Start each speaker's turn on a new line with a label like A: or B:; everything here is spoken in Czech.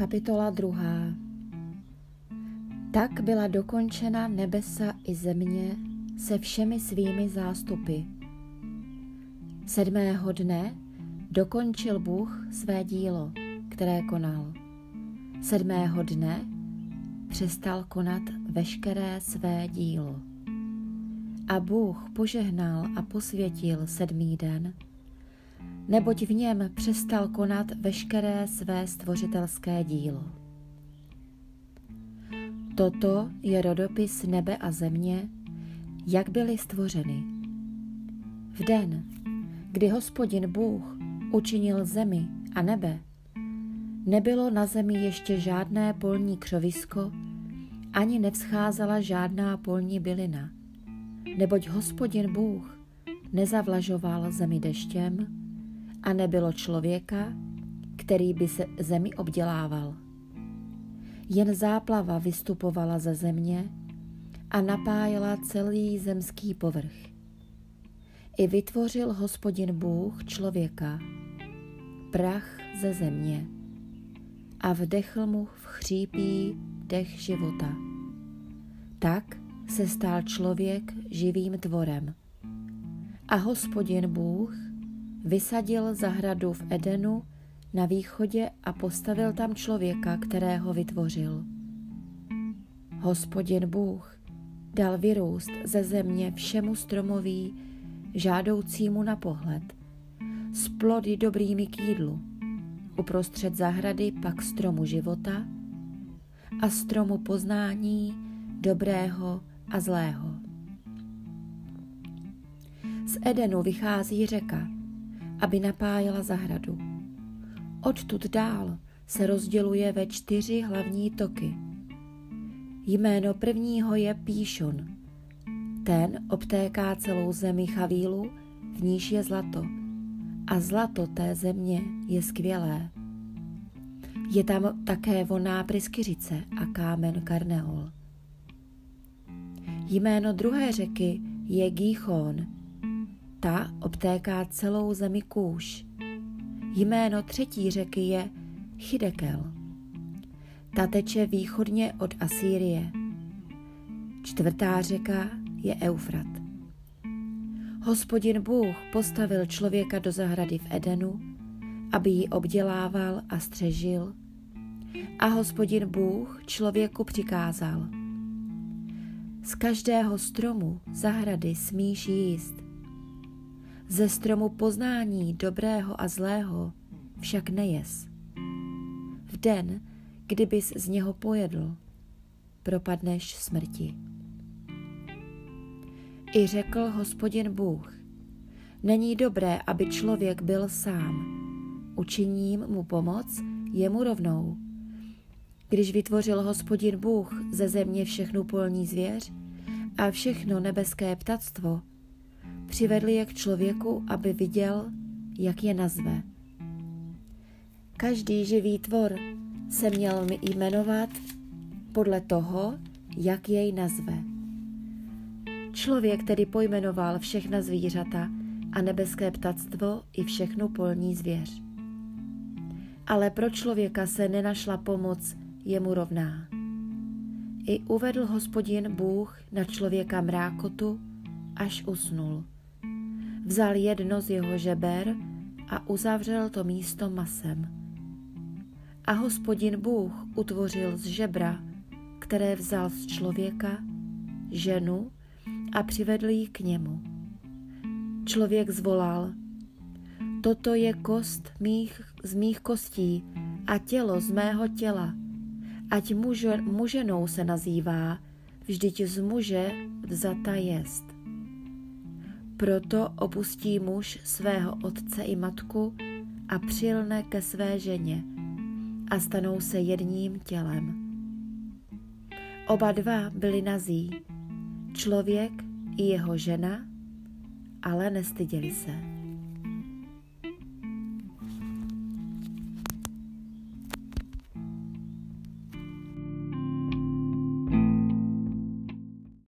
A: Kapitola 2. Tak byla dokončena nebesa i země se všemi svými zástupy. Sedmého dne dokončil Bůh své dílo, které konal. Sedmého dne přestal konat veškeré své dílo. A Bůh požehnal a posvětil sedmý den, neboť v něm přestal konat veškeré své stvořitelské dílo. Toto je rodopis nebe a země, jak byly stvořeny. V den, kdy hospodin Bůh učinil zemi a nebe, nebylo na zemi ještě žádné polní křovisko, ani nevzcházela žádná polní bylina, neboť hospodin Bůh nezavlažoval zemi deštěm, a nebylo člověka, který by se zemi obdělával. Jen záplava vystupovala ze země a napájela celý zemský povrch. I vytvořil hospodin Bůh člověka, prach ze země a vdechl mu v chřípí dech života. Tak se stal člověk živým tvorem. A hospodin Bůh vysadil zahradu v Edenu na východě a postavil tam člověka, kterého vytvořil. Hospodin Bůh dal vyrůst ze země všemu stromoví, žádoucímu na pohled, s plody dobrými k jídlu, uprostřed zahrady pak stromu života a stromu poznání dobrého a zlého. Z Edenu vychází řeka, aby napájela zahradu. Odtud dál se rozděluje ve čtyři hlavní toky. Jméno prvního je Píšon. Ten obtéká celou zemi Chavílu, v níž je zlato. A zlato té země je skvělé. Je tam také voná pryskyřice a kámen karneol. Jméno druhé řeky je Gíchon, ta obtéká celou zemi Kůš. Jméno třetí řeky je Chidekel. Ta teče východně od Asýrie. Čtvrtá řeka je Eufrat. Hospodin Bůh postavil člověka do zahrady v Edenu, aby ji obdělával a střežil. A hospodin Bůh člověku přikázal. Z každého stromu zahrady smíš jíst, ze stromu poznání dobrého a zlého však nejes. V den, kdybys z něho pojedl, propadneš smrti. I řekl hospodin Bůh, není dobré, aby člověk byl sám. Učiním mu pomoc jemu rovnou. Když vytvořil hospodin Bůh ze země všechnu polní zvěř a všechno nebeské ptactvo, přivedli je k člověku, aby viděl, jak je nazve. Každý živý tvor se měl mi jmenovat podle toho, jak jej nazve. Člověk tedy pojmenoval všechna zvířata a nebeské ptactvo i všechnu polní zvěř. Ale pro člověka se nenašla pomoc jemu rovná. I uvedl hospodin Bůh na člověka mrákotu, až usnul. Vzal jedno z jeho žeber a uzavřel to místo masem. A hospodin Bůh utvořil z žebra, které vzal z člověka, ženu a přivedl ji k němu. Člověk zvolal, toto je kost mých, z mých kostí a tělo z mého těla, ať muže, muženou se nazývá, vždyť z muže vzata jest. Proto opustí muž svého otce i matku a přilne ke své ženě a stanou se jedním tělem. Oba dva byli nazí, člověk i jeho žena, ale nestyděli se.